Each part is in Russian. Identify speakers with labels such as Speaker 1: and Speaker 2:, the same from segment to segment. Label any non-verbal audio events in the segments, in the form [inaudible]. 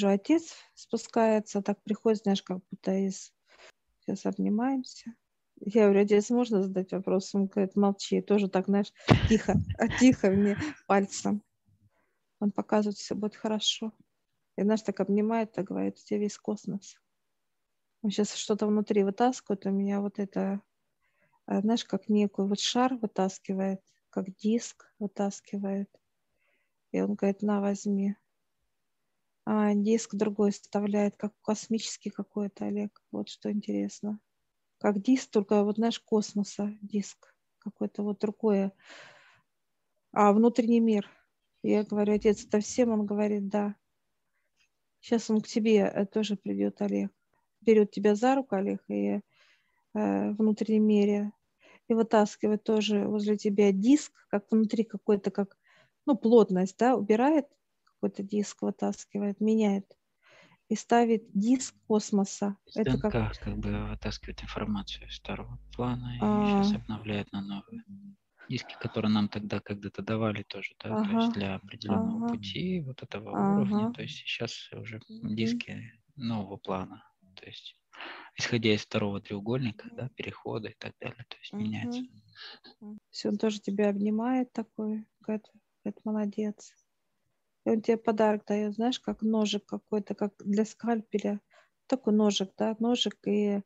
Speaker 1: вижу, отец спускается, так приходит, знаешь, как будто из... Сейчас обнимаемся. Я говорю, отец, можно задать вопрос? Он говорит, молчи. Тоже так, знаешь, тихо, а тихо мне пальцем. Он показывает, все будет хорошо. И, знаешь, так обнимает, так говорит, у тебя весь космос. Он сейчас что-то внутри вытаскивает, у меня вот это, а, знаешь, как некую вот шар вытаскивает, как диск вытаскивает. И он говорит, на, возьми. А диск другой вставляет, как космический какой-то, Олег. Вот что интересно. Как диск, только вот, знаешь, космоса диск. Какой-то вот другое. А внутренний мир. Я говорю, отец, это всем? Он говорит, да. Сейчас он к тебе э, тоже придет, Олег. Берет тебя за руку, Олег, и э, внутреннем мире. И вытаскивает тоже возле тебя диск, как внутри какой-то, как, ну, плотность, да, убирает какой-то диск, вытаскивает, меняет и ставит диск космоса.
Speaker 2: Это как... как бы вытаскивает информацию из второго плана и а... сейчас обновляет на новые диски, которые нам тогда когда-то давали тоже, да, ага. то есть для определенного ага. пути вот этого ага. уровня, то есть сейчас уже диски нового плана, то есть исходя из второго треугольника, да, перехода и так далее, то есть меняется.
Speaker 1: Все, он тоже тебя обнимает такой, говорит, говорит молодец. И он тебе подарок дает, знаешь, как ножик какой-то, как для скальпеля. Такой ножик, да, ножик и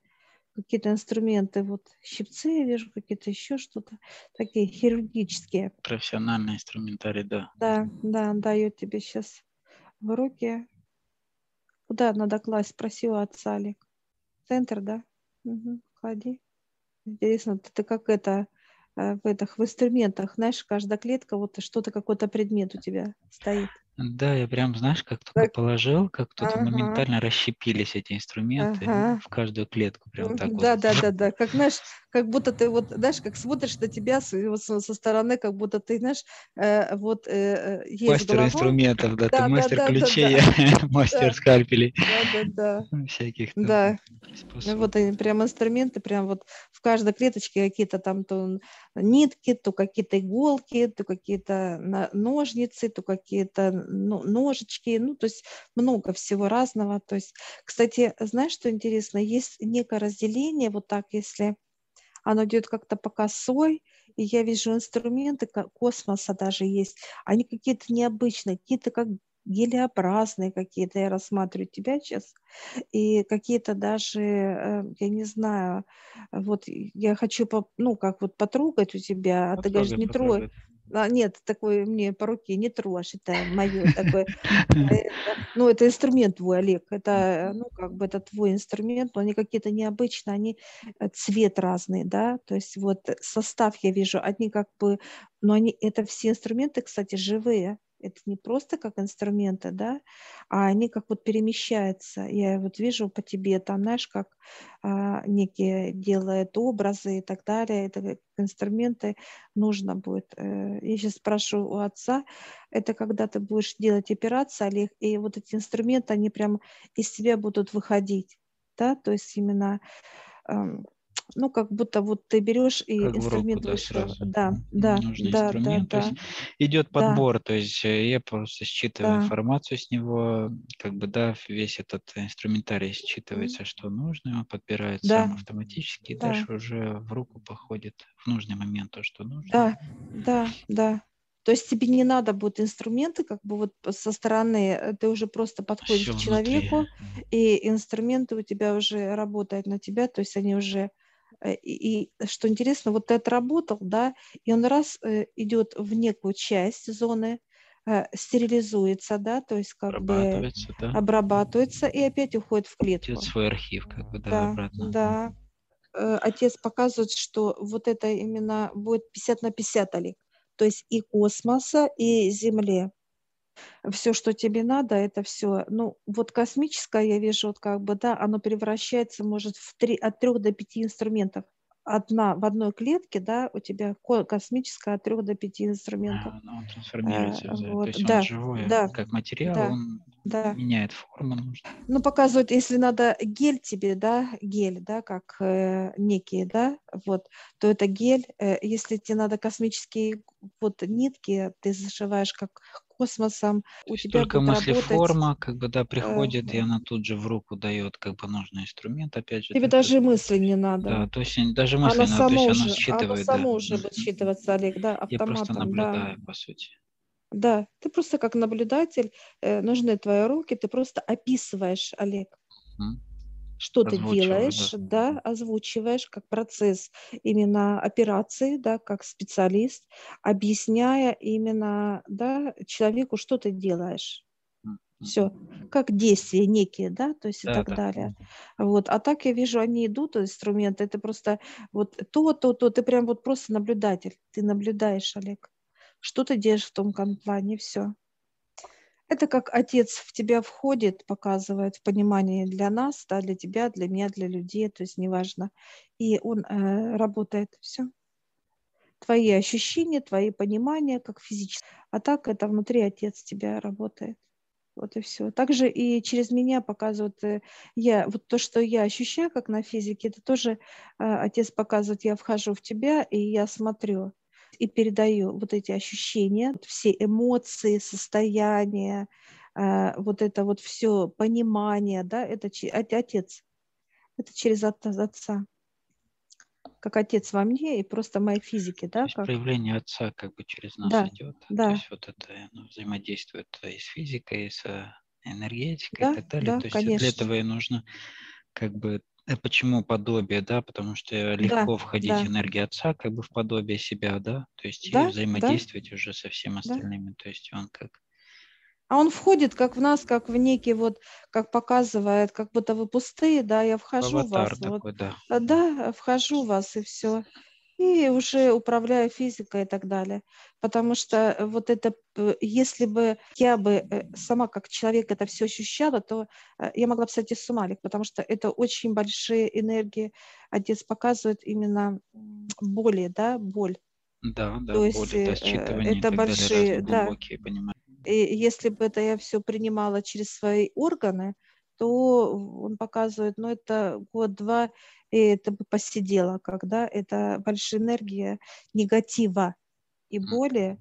Speaker 1: какие-то инструменты, вот щипцы я вижу, какие-то еще что-то, такие хирургические.
Speaker 2: Профессиональный инструментарий, да.
Speaker 1: Да, да, он дает тебе сейчас в руки. Куда надо класть, спросила отца Олег. Центр, да? Угу, клади. Интересно, ты, ты как это э, в этих в инструментах, знаешь, каждая клетка, вот что-то, какой-то предмет у тебя стоит.
Speaker 2: Да, я прям, знаешь, как только Так. положил, как тут Ага. моментально расщепились эти инструменты
Speaker 1: Ага.
Speaker 2: в каждую клетку, прям так вот.
Speaker 1: Да, да, да, да. Как знаешь, как будто ты вот, знаешь, как смотришь на тебя со стороны, как будто ты, знаешь, э, вот э, э, есть
Speaker 2: Мастер
Speaker 1: голова.
Speaker 2: инструментов, да, ты
Speaker 1: Да, да,
Speaker 2: мастер
Speaker 1: да, да,
Speaker 2: ключей,
Speaker 1: да. [laughs]
Speaker 2: мастер
Speaker 1: Да.
Speaker 2: скальпелей,
Speaker 1: Да, да, да. [laughs]
Speaker 2: всяких там
Speaker 1: Да. Ну,
Speaker 2: способов.
Speaker 1: вот они прям инструменты, прям вот в каждой клеточке какие-то там то нитки, то какие-то иголки, то какие-то ножницы, то какие-то ну, ножички, ну, то есть много всего разного. То есть, кстати, знаешь, что интересно? Есть некое разделение, вот так, если оно идет как-то по косой, и я вижу инструменты космоса даже есть, они какие-то необычные, какие-то как гелеобразные какие-то, я рассматриваю тебя сейчас, и какие-то даже, э, я не знаю, вот я хочу, по, ну, как вот потрогать у тебя, а ты говоришь, не трогай. А, нет, такой мне по руке не трожь, это мое такое. [laughs] Это, ну, это инструмент твой, Олег, это, ну, как бы это твой инструмент, но они какие-то необычные, они э, цвет разный, да, то есть вот состав я вижу, одни как бы, но они, это все инструменты, кстати, живые, это не просто как инструменты, да, а они как вот перемещаются. Я вот вижу по тебе, там, знаешь, как а, некие делают образы и так далее. Это инструменты нужно будет. Э, я сейчас спрошу у отца, это когда ты будешь делать операции, Олег, и вот эти инструменты, они прям из тебя будут выходить, да, то есть именно эм, ну, как будто вот ты берешь и
Speaker 2: Как в руку,
Speaker 1: инструмент
Speaker 2: да, сразу.
Speaker 1: Да,
Speaker 2: М,
Speaker 1: да,
Speaker 2: Нужный
Speaker 1: да, да,
Speaker 2: инструмент. То
Speaker 1: да,
Speaker 2: есть идет
Speaker 1: да,
Speaker 2: подбор, то есть э, я просто считываю
Speaker 1: да.
Speaker 2: информацию с него, как бы, да, весь этот инструментарий считывается, что нужно, он подбирает
Speaker 1: Да,
Speaker 2: автоматически, и
Speaker 1: да,
Speaker 2: дальше уже в руку походит в нужный момент то, что нужно.
Speaker 1: да, да, да. То есть тебе не надо будет инструменты, как бы вот со стороны, э, ты уже просто подходишь
Speaker 2: Все
Speaker 1: к
Speaker 2: внутри.
Speaker 1: человеку, и инструменты у тебя уже работают на тебя, то есть они уже э, и, и что интересно, вот ты отработал, да, и он раз э, идет в некую часть зоны, э, стерилизуется, да, то есть как бы
Speaker 2: Обрабатывается, да.
Speaker 1: обрабатывается и опять уходит в
Speaker 2: Идет
Speaker 1: клетку.
Speaker 2: свой архив, как бы, да,
Speaker 1: Да,
Speaker 2: обратно.
Speaker 1: да. Э, Отец показывает, что вот это именно будет 50 на 50, Олег. То есть и космоса, и Земле. Все, что тебе надо, это все. Ну, вот космическое, я вижу, вот как бы, да, оно превращается, может, в три, от трех до пяти инструментов. Одна в одной клетке, да, у тебя ко- космическое от трех до пяти инструментов.
Speaker 2: А, ну, Он
Speaker 1: Э,
Speaker 2: трансформируется, в за- то
Speaker 1: вот,
Speaker 2: есть он
Speaker 1: да,
Speaker 2: живой,
Speaker 1: да,
Speaker 2: как материал,
Speaker 1: да,
Speaker 2: он
Speaker 1: да.
Speaker 2: меняет форму.
Speaker 1: Ну, показывают, если надо гель тебе, да, гель, да, как э, некие, да, вот, то это гель. Э, если тебе надо космические вот нитки, ты зашиваешь как космосом.
Speaker 2: У тебя только мыслеформа, работать, как бы, да, приходит, э, и она тут же в руку дает, как бы, нужный инструмент, опять же.
Speaker 1: Тебе даже это, мысли не надо.
Speaker 2: Да, то есть даже мысли она не надо, то есть она считывает. Она
Speaker 1: само да. уже будет считываться, Олег, да, автоматом.
Speaker 2: Я просто наблюдаю, да. по сути.
Speaker 1: Да, ты просто как наблюдатель, э, нужны твои руки, ты просто описываешь, Олег. Угу что ты делаешь, да. да, озвучиваешь как процесс именно операции, да, как специалист, объясняя именно, да, человеку, что ты делаешь. Все, как действия некие, да, то есть да, и так да. далее. Вот, а так я вижу, они идут, инструменты, это просто вот то, то, то, ты прям вот просто наблюдатель, ты наблюдаешь, Олег, что ты делаешь в том плане, все. Это как отец в тебя входит, показывает в понимании для нас, да, для тебя, для меня, для людей, то есть неважно. И он э, работает, все. Твои ощущения, твои понимания, как физически. А так это внутри отец тебя работает. Вот и все. Также и через меня показывают, э, я, вот то, что я ощущаю, как на физике, это тоже э, отец показывает, я вхожу в тебя, и я смотрю и передаю вот эти ощущения, все эмоции, состояния, а, вот это вот все понимание, да, это отец, это через отца, как отец во мне и просто моей физике, да. То
Speaker 2: есть как... проявление отца как бы через нас да, идет, да. то есть вот это оно взаимодействует и с физикой, и с энергетикой да, и так далее. Да, то есть конечно. для этого и нужно как бы Э, почему подобие, да? Потому что легко да, входить да. энергия отца как бы в подобие себя, да? То есть да, и взаимодействовать да. уже со всеми остальными. Да. То есть он как...
Speaker 1: А он входит как в нас, как в некий вот, как показывает, как будто вы пустые, да, я вхожу Аватар в вас. Такой, вот, да. да, вхожу в вас и все и уже управляю физикой и так далее. Потому что вот это, если бы я бы э, сама как человек это все ощущала, то э, я могла бы сойти с ума, потому что это очень большие энергии. Отец показывает именно боли, да, боль.
Speaker 2: Да, да, то есть боли, да,
Speaker 1: э, это большие, далее, да. Понимаю. И если бы это я все принимала через свои органы, то он показывает, ну, это год-два, и это бы посидело, когда это большая энергия негатива и боли,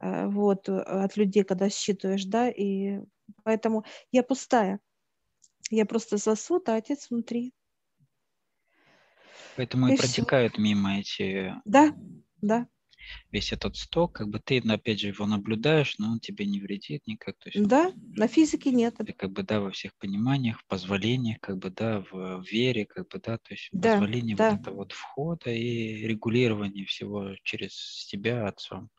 Speaker 1: э, вот, от людей, когда считываешь, да, и поэтому я пустая. Я просто сосуд, а отец внутри.
Speaker 2: Поэтому и, и протекают все. мимо эти...
Speaker 1: Да, да
Speaker 2: весь этот сток, как бы ты, опять же, его наблюдаешь, но он тебе не вредит никак. То
Speaker 1: есть, да, на физике нет.
Speaker 2: Ты как бы, да, во всех пониманиях, в позволениях, как бы, да, в вере, как бы, да, то есть да, позволение да. вот это вот входа и регулирование всего через тебя отцом.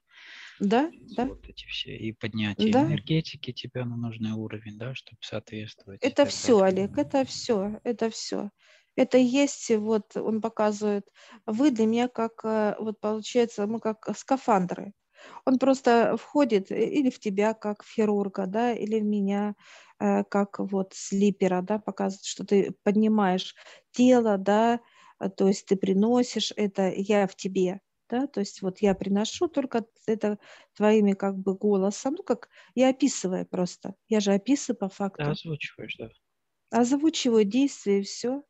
Speaker 1: Да, да.
Speaker 2: Вот эти все. И поднятие да. энергетики тебя на нужный уровень, да, чтобы соответствовать.
Speaker 1: Это все, далее. Олег, это все, это все это есть, вот он показывает, вы для меня как, э, вот получается, мы как скафандры. Он просто входит или в тебя как в хирурга, да, или в меня э, как вот слипера, да, показывает, что ты поднимаешь тело, да, э, то есть ты приносишь это, я в тебе, да, то есть вот я приношу только это твоими как бы голосом, ну как я описываю просто, я же описываю по факту.
Speaker 2: Озвучиваешь, да.
Speaker 1: Озвучиваю действия и все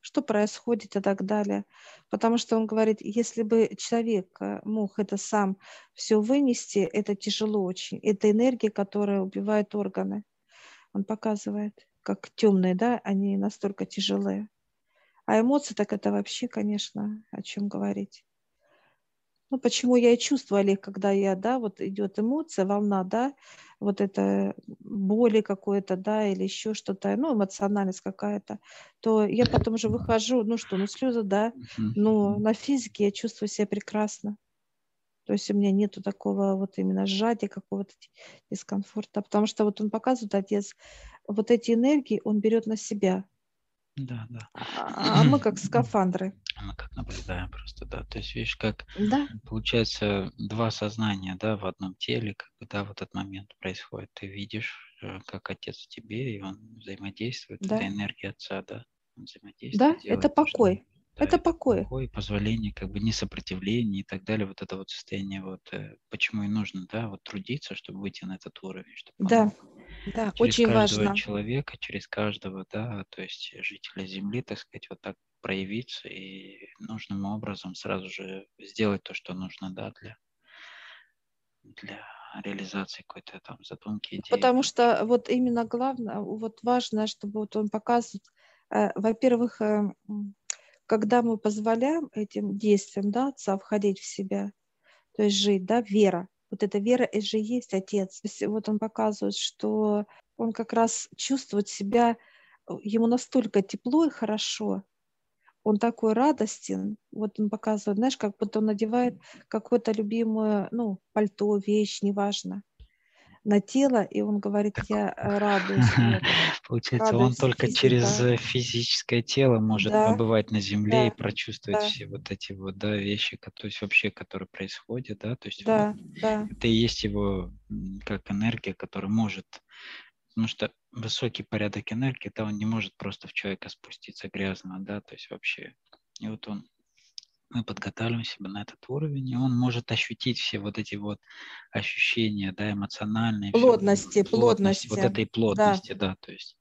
Speaker 1: что происходит и так далее. Потому что он говорит, если бы человек э, мог это сам все вынести, это тяжело очень. Это энергия, которая убивает органы. Он показывает, как темные, да, они настолько тяжелые. А эмоции, так это вообще, конечно, о чем говорить. Ну, почему я и чувствую, Олег, когда я, да, вот идет эмоция, волна, да, вот это боли какой-то, да, или еще что-то, ну, эмоциональность какая-то, то я потом уже выхожу, ну что, ну слезы, да, но на физике я чувствую себя прекрасно. То есть у меня нету такого вот именно сжатия, какого-то дискомфорта, потому что вот он показывает, отец, вот эти энергии он берет на себя.
Speaker 2: Да, да.
Speaker 1: А, а мы как скафандры.
Speaker 2: Мы как наблюдаем просто, да. То есть, видишь, как да. получается два сознания, да, в одном теле, как бы, да, в этот момент происходит. Ты видишь, э, как отец в тебе, и он взаимодействует, да. это энергия отца, да. Он
Speaker 1: взаимодействует. Да, это покой. Да, это покой.
Speaker 2: Покой, позволение, как бы не сопротивление и так далее. Вот это вот состояние, вот э, почему и нужно, да, вот трудиться, чтобы выйти на этот уровень. Чтобы
Speaker 1: да, да,
Speaker 2: через
Speaker 1: очень
Speaker 2: каждого
Speaker 1: важно.
Speaker 2: человека, через каждого, да, то есть жителя Земли, так сказать, вот так проявиться и нужным образом сразу же сделать то, что нужно, да, для, для реализации какой-то там задумки, идеи.
Speaker 1: Потому что вот именно главное, вот важно, чтобы вот он показывает, э, во-первых, э, когда мы позволяем этим действиям, да, отца входить в себя, то есть жить, да, вера, вот эта вера, это же есть Отец. Вот он показывает, что он как раз чувствует себя, ему настолько тепло и хорошо, он такой радостен, вот он показывает, знаешь, как будто он надевает какое-то любимое, ну, пальто, вещь, неважно, на тело, и он говорит, я [laughs] радуюсь.
Speaker 2: Получается, он только через э, физическое тело может побывать на Земле и прочувствовать все вот эти вот, да, вещи, то есть вообще, которые происходят, да, то есть
Speaker 1: да, да.
Speaker 2: это и есть его как энергия, которая может потому что высокий порядок энергии, да, он не может просто в человека спуститься грязного, да, то есть вообще. И вот он, мы подготавливаем себя на этот уровень, и он может ощутить все вот эти вот ощущения, да, эмоциональные.
Speaker 1: Плотности, все, плотности.
Speaker 2: Вот этой плотности, да, да то есть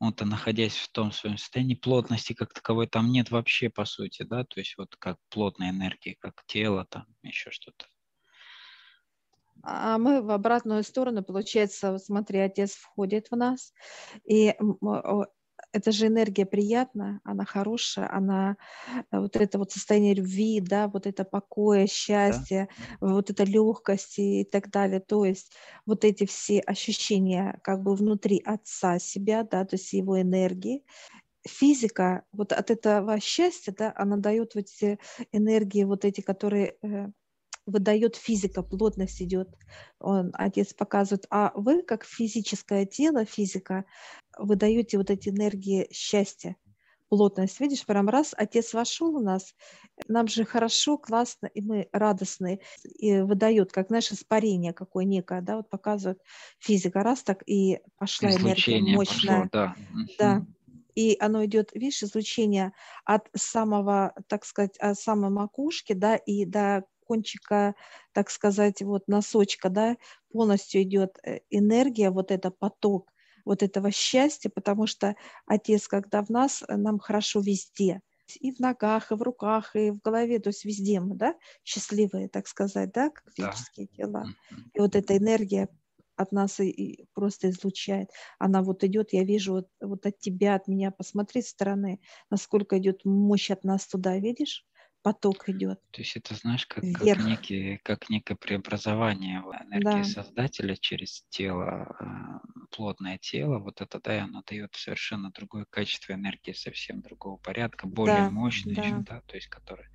Speaker 2: он-то находясь в том своем состоянии, плотности как таковой там нет вообще, по сути, да, то есть вот как плотной энергии, как тело там, еще что-то.
Speaker 1: А мы в обратную сторону, получается, вот смотри, отец входит в нас, и это же энергия приятная, она хорошая, она э, вот это вот состояние любви, да, вот это покоя, счастья, да. вот это легкости и так далее. То есть вот эти все ощущения как бы внутри отца себя, да, то есть его энергии, физика вот от этого счастья, да, она дает вот эти энергии, вот эти, которые э, выдает физика, плотность идет. Он, отец показывает, а вы, как физическое тело, физика, выдаете вот эти энергии счастья, плотность. Видишь, прям раз отец вошел у нас, нам же хорошо, классно, и мы радостные, и выдает, как, знаешь, испарение какое некое, да, вот показывает физика, раз так, и пошла энергия мощная.
Speaker 2: Пошло, да.
Speaker 1: да. И оно идет, видишь, излучение от самого, так сказать, от самой макушки, да, и до кончика, так сказать, вот носочка, да, полностью идет э, энергия, вот это поток вот этого счастья, потому что Отец, когда в нас, э, нам хорошо везде, и в ногах, и в руках, и в голове, то есть везде мы, да, счастливые, так сказать, да, как физические да. тела. И вот эта энергия от нас и, и просто излучает. Она вот идет, я вижу вот, вот от тебя, от меня, посмотри с стороны, насколько идет мощь от нас туда, видишь? Поток идет.
Speaker 2: То есть это, знаешь, как, как, некий, как некое преобразование энергии да. Создателя через тело, а, плотное тело, вот это, да, и оно дает совершенно другое качество энергии, совсем другого порядка, более да, мощное да. еще, да, то есть который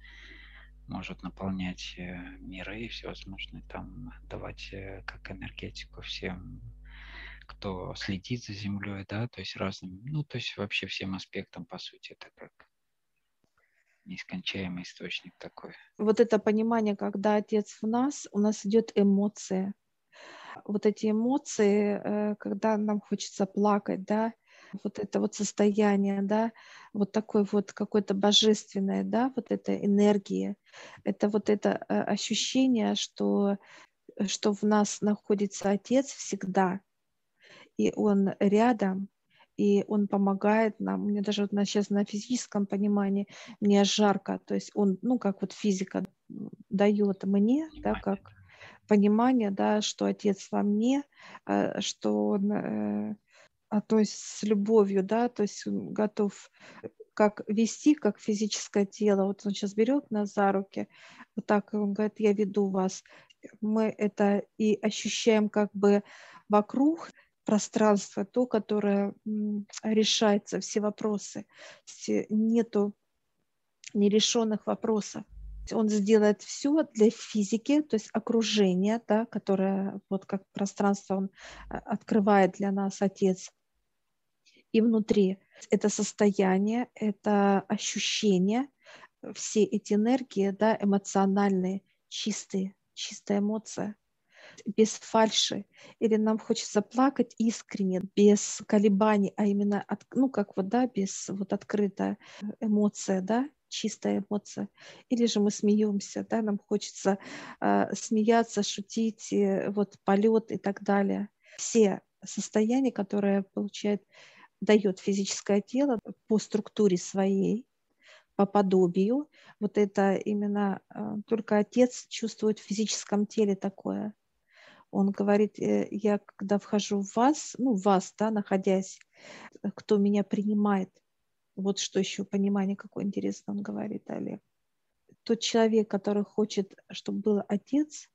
Speaker 2: может наполнять э, миры и всевозможные там, давать э, как энергетику всем кто следит за Землей, да, то есть разным, ну, то есть вообще всем аспектам, по сути, это как нескончаемый источник такой.
Speaker 1: Вот это понимание, когда Отец в нас, у нас идет эмоция. Вот эти эмоции, э, когда нам хочется плакать, да, вот это вот состояние, да, вот такой вот какой-то божественное, да, вот эта энергия, это вот это э, ощущение, что, что в нас находится Отец всегда, и Он рядом, и он помогает нам. Мне даже вот на, сейчас на физическом понимании мне жарко, то есть он, ну, как вот физика дает мне, понимание. да, как понимание, да, что Отец во мне, э, что он, э, а, то есть с любовью, да, то есть он готов как вести, как физическое тело. Вот он сейчас берет нас за руки, вот так, он говорит, я веду вас. Мы это и ощущаем как бы вокруг, пространство, то, которое решается, все вопросы. Нету нерешенных вопросов. Он сделает все для физики, то есть окружение, да, которое вот как пространство он а, открывает для нас Отец. И внутри это состояние, это ощущение, все эти энергии, да, эмоциональные, чистые, чистая эмоция – без фальши, или нам хочется плакать искренне, без колебаний, а именно, от, ну, как вот, да, без вот открытая эмоция, да, чистая эмоция. Или же мы смеемся, да, нам хочется э, смеяться, шутить, вот полет и так далее. Все состояния, которые получает, дает физическое тело по структуре своей, по подобию. Вот это именно э, только отец чувствует в физическом теле такое Он говорит, э, я когда вхожу в вас, ну, в вас, да, находясь, кто меня принимает, вот что еще понимание, какое интересно он говорит, Олег. Тот человек, который хочет, чтобы был отец,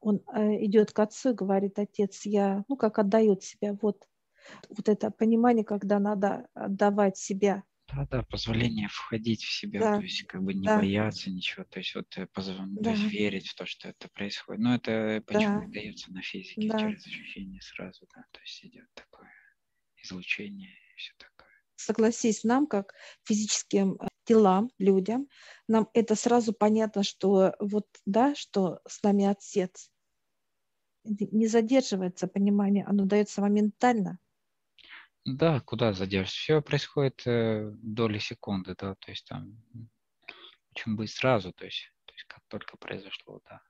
Speaker 1: он э, идет к отцу и говорит, отец, я, ну, как отдает себя, вот, вот это понимание, когда надо отдавать себя.
Speaker 2: Да, да, позволение входить в себя, да. то есть как бы не да. бояться ничего, то есть вот э, позв... да. то есть верить в то, что это происходит. Но это почему да. дается на физике да. через ощущение сразу, да, то есть идет такое излучение и все такое.
Speaker 1: Согласись, нам как физическим э, телам, людям, нам это сразу понятно, что вот, да, что с нами Отец. Не задерживается понимание, оно дается моментально.
Speaker 2: Да, куда задержишь? Все происходит э, доли секунды, да, то есть там очень быстро, сразу, то есть, то есть как только произошло, да.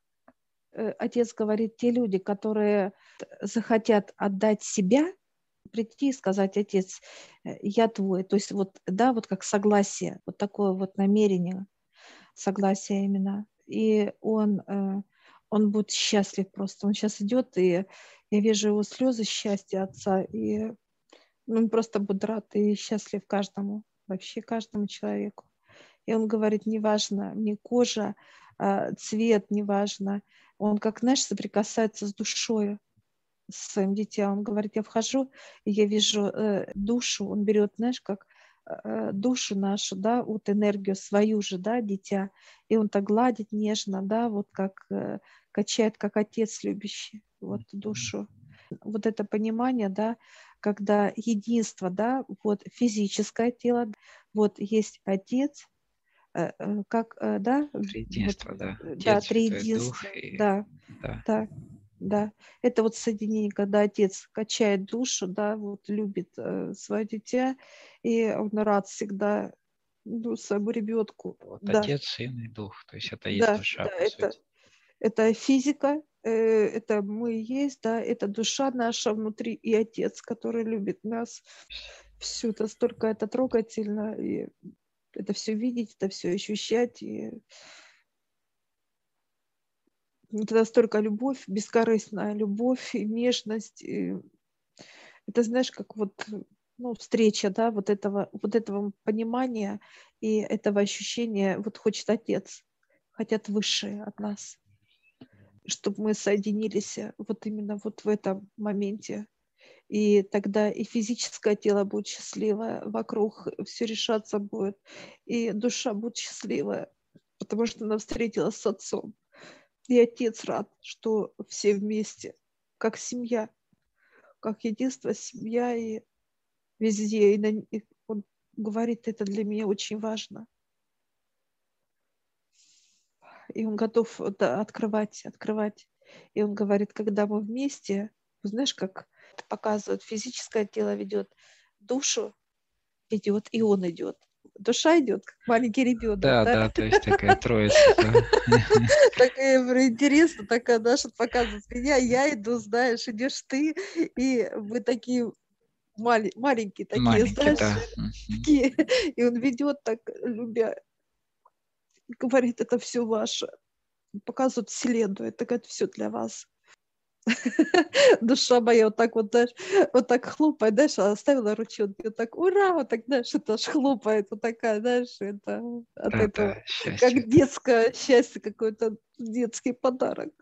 Speaker 1: Э, отец говорит, те люди, которые захотят отдать себя, прийти и сказать, отец, э, я твой. То есть вот, да, вот как согласие, вот такое вот намерение, согласие именно. И он, э, он будет счастлив просто. Он сейчас идет, и я вижу его слезы счастья отца, и он просто будет рад и счастлив каждому, вообще каждому человеку. И он говорит, неважно, мне кожа, а, цвет, неважно. Он, как, знаешь, соприкасается с душой своим детям. Он говорит, я вхожу, и я вижу э, душу, он берет, знаешь, как э, душу нашу, да, вот энергию свою же, да, дитя, и он так гладит нежно, да, вот как э, качает, как отец любящий, вот душу. Вот это понимание, да, когда единство, да, вот физическое тело, вот есть отец, э, э, как, э, да,
Speaker 2: триединство, вот, да,
Speaker 1: да, триединство, и... да, да, да, да, это вот соединение, когда отец качает душу, да, вот любит э, свое дитя, и он рад всегда ну, своему ребенку.
Speaker 2: Вот, да. Отец, сын и дух, то есть это есть да, душа, да,
Speaker 1: это, это физика, это мы есть, да, это душа наша внутри и отец, который любит нас. Все это столько, это трогательно, и это все видеть, это все ощущать, и это настолько любовь, бескорыстная любовь и нежность. И это, знаешь, как вот ну, встреча, да, вот этого, вот этого понимания и этого ощущения, вот хочет Отец, хотят высшие от нас, чтобы мы соединились вот именно вот в этом моменте. И тогда и физическое тело будет счастливое, вокруг все решаться будет, и душа будет счастливая, потому что она встретилась с Отцом. И отец рад, что все вместе, как семья, как единство, семья и везде. И, на, и он говорит, это для меня очень важно. И он готов да, открывать, открывать. И он говорит, когда мы вместе, знаешь, как показывают, физическое тело ведет, душу идет, и он идет душа идет, как маленький ребенок.
Speaker 2: Да, да, да то есть такая троица. [laughs]
Speaker 1: Такая интересно, такая, да, что показывает меня, я иду, знаешь, идешь ты, и мы такие маленькие такие, знаешь, такие, и он ведет так, любя, говорит, это все ваше, показывает вселенную, это, это все для вас. [laughs] душа моя вот так вот, знаешь, вот так хлопает, знаешь, оставила ручонки, вот так, ура, вот так, знаешь, это аж хлопает, вот такая, знаешь, это от да, этого, да, как детское счастье, какой-то детский подарок.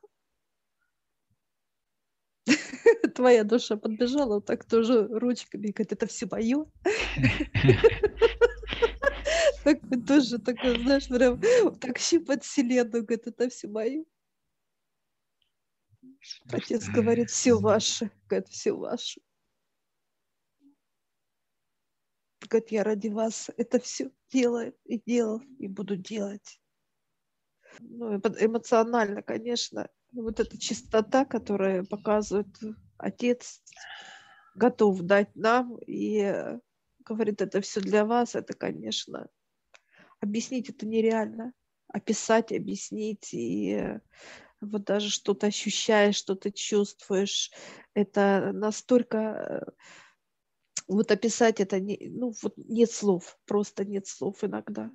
Speaker 1: [laughs] Твоя душа подбежала, вот так тоже ручками, говорит, это все мое. [laughs] Так тоже такой, знаешь, прям так щипать вселенную, говорит, это все мое. Отец говорит, все ваше, говорит, все ваше. Говорит, я ради вас это все делаю и делал, и буду делать. Ну, эмоционально, конечно, вот эта чистота, которая показывает отец, готов дать нам и говорит, это все для вас, это, конечно, объяснить это нереально, описать, объяснить и вот даже что-то ощущаешь, что-то чувствуешь, это настолько э, вот описать это, не, ну вот нет слов, просто нет слов иногда.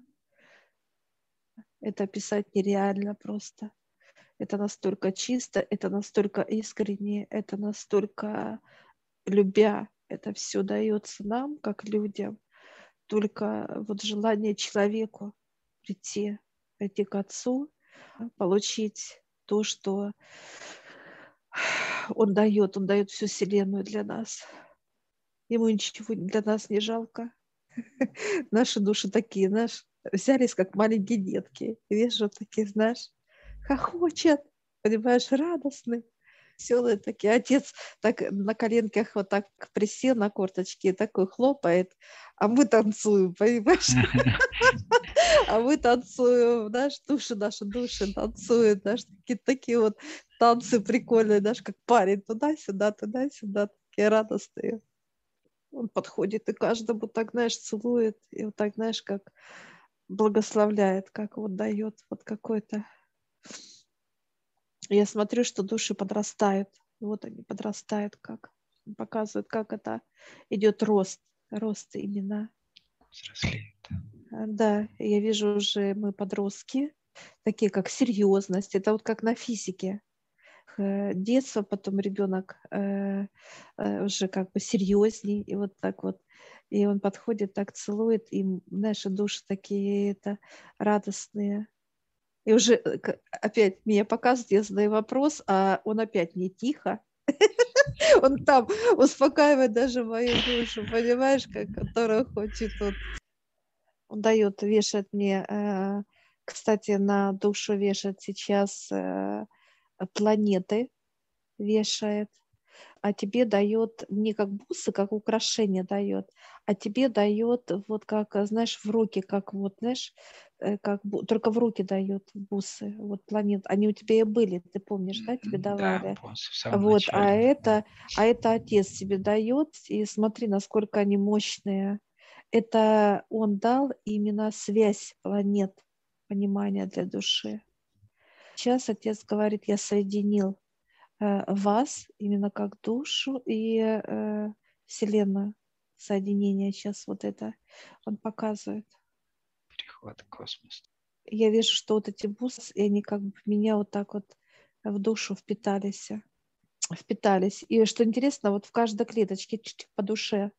Speaker 1: Это описать нереально просто. это настолько чисто, это настолько искренне, это настолько любя, это все дается нам, как людям, только вот желание человеку прийти, прийти к Отцу, получить то, что [sighs] Он дает, Он дает всю Вселенную для нас. Ему ничего для нас не жалко. [laughs] Наши души такие, знаешь, взялись как маленькие детки. Вижу такие, знаешь, хохочет, понимаешь, радостный, веселые такие. Отец так на коленках вот так присел на корточки, такой хлопает, а мы танцуем, понимаешь? А мы танцуем, знаешь, души наши души танцуют, знаешь, такие, такие вот танцы прикольные, знаешь, как парень туда-сюда, туда-сюда, такие радостные. Он подходит и каждому так, знаешь, целует, и вот так, знаешь, как благословляет, как вот дает вот какой-то я смотрю, что души подрастают. Вот они подрастают, как показывают, как это идет рост, рост именно. Взрослеют. А, да, я вижу уже мы подростки, такие как серьезность. Это вот как на физике. Детство, потом ребенок э, э, уже как бы серьезней, и вот так вот. И он подходит, так целует, и наши души такие это радостные. И уже э, опять меня показывает, я задаю вопрос, а он опять не тихо. [laughs] Он там успокаивает даже мою душу, понимаешь, которая хочет. Вот. Он дает, вешает мне, э, кстати, на душу вешает сейчас э, планеты, вешает а тебе дает не как бусы, как украшение дает, а тебе дает вот как, знаешь, в руки, как вот, знаешь, э, как только в руки дает бусы, вот планет, они у тебя и были, ты помнишь, да, тебе давали. Да, вот, а начале. а это, а это отец тебе дает, и смотри, насколько они мощные. Это он дал именно связь планет, понимание для души. Сейчас отец говорит, я соединил Э, вас именно как душу и э, Вселенную. Соединение сейчас вот это он показывает.
Speaker 2: Перехват космос.
Speaker 1: Я вижу, что вот эти бусы, и они как бы в меня вот так вот в душу впитались. Впитались. И что интересно, вот в каждой клеточке по душе.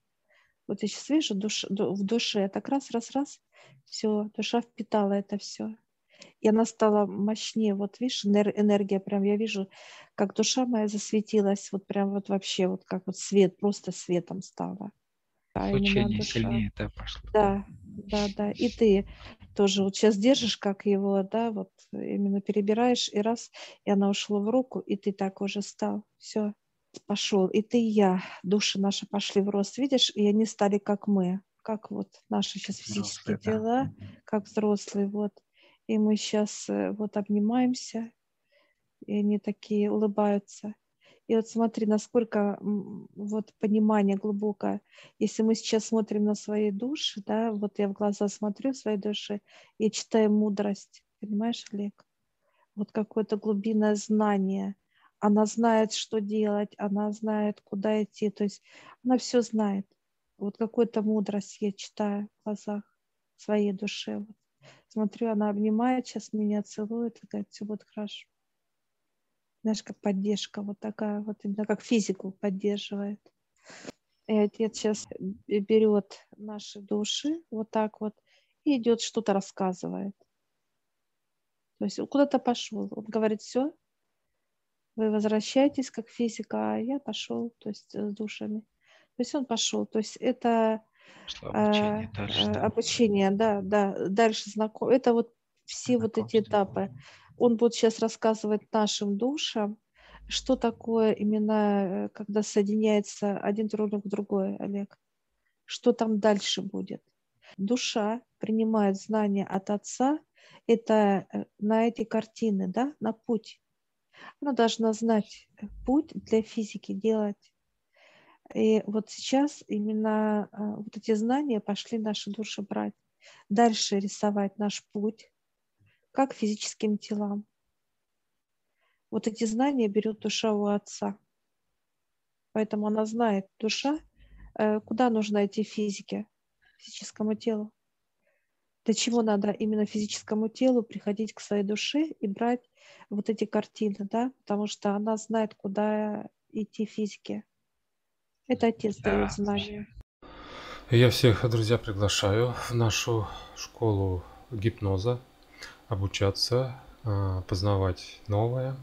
Speaker 1: Вот я сейчас вижу душ, в душе, так раз, раз, раз, все, душа впитала это все и она стала мощнее. Вот видишь, энергия прям, я вижу, как душа моя засветилась, вот прям вот вообще, вот как вот свет, просто светом стала.
Speaker 2: А Звучание сильнее, да,
Speaker 1: пошло. Да, да, да. И ты тоже вот сейчас держишь, как его, да, вот именно перебираешь, и раз, и она ушла в руку, и ты так уже стал. Все, пошел. И ты, и я, души наши пошли в рост, видишь, и они стали как мы, как вот наши сейчас физические взрослые, тела, да. как взрослые, вот. И мы сейчас э, вот обнимаемся, и они такие улыбаются. И вот смотри, насколько вот понимание глубокое. Если мы сейчас смотрим на свои души, да, вот я в глаза смотрю своей души и читаю мудрость, понимаешь, Олег? Вот какое-то глубинное знание. Она знает, что делать, она знает, куда идти. То есть она все знает. Вот какую-то мудрость я читаю в глазах своей души. Вот. Смотрю, она обнимает сейчас меня, целует и говорит, все будет хорошо. Знаешь, как поддержка вот такая, вот именно как физику поддерживает. И отец сейчас берет наши души вот так вот и идет что-то рассказывает. То есть куда-то пошел. Он говорит, все, вы возвращаетесь как физика, а я пошел, то есть с душами. То есть он пошел. То есть это обучение, а, дальше, да. обучение, да, да, дальше знаком. Это вот все вот эти этапы. Он будет сейчас рассказывать нашим душам, что такое именно, э, когда соединяется один друг к другой, Олег. Что там дальше будет? Душа принимает знания от Отца, это э, на эти картины, да, на путь. Она должна знать путь для физики делать и вот сейчас именно а, вот эти знания пошли наши души брать. Дальше рисовать наш путь, как физическим телам. Вот эти знания берет душа у отца. Поэтому она знает, душа, э, куда нужно идти физике, физическому телу. Для чего надо именно физическому телу приходить к своей душе и брать вот эти картины, да, потому что она знает, куда идти физике. Это отец да. дает знания.
Speaker 3: Я всех, друзья, приглашаю в нашу школу гипноза обучаться, а, познавать новое.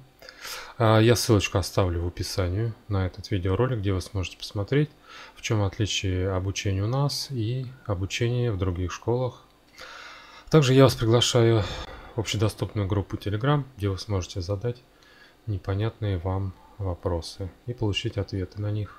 Speaker 3: А, я ссылочку оставлю в описании на этот видеоролик, где вы сможете посмотреть, в чем отличие обучения у нас и обучения в других школах. Также я вас приглашаю в общедоступную группу Telegram, где вы сможете задать непонятные вам вопросы и получить ответы на них.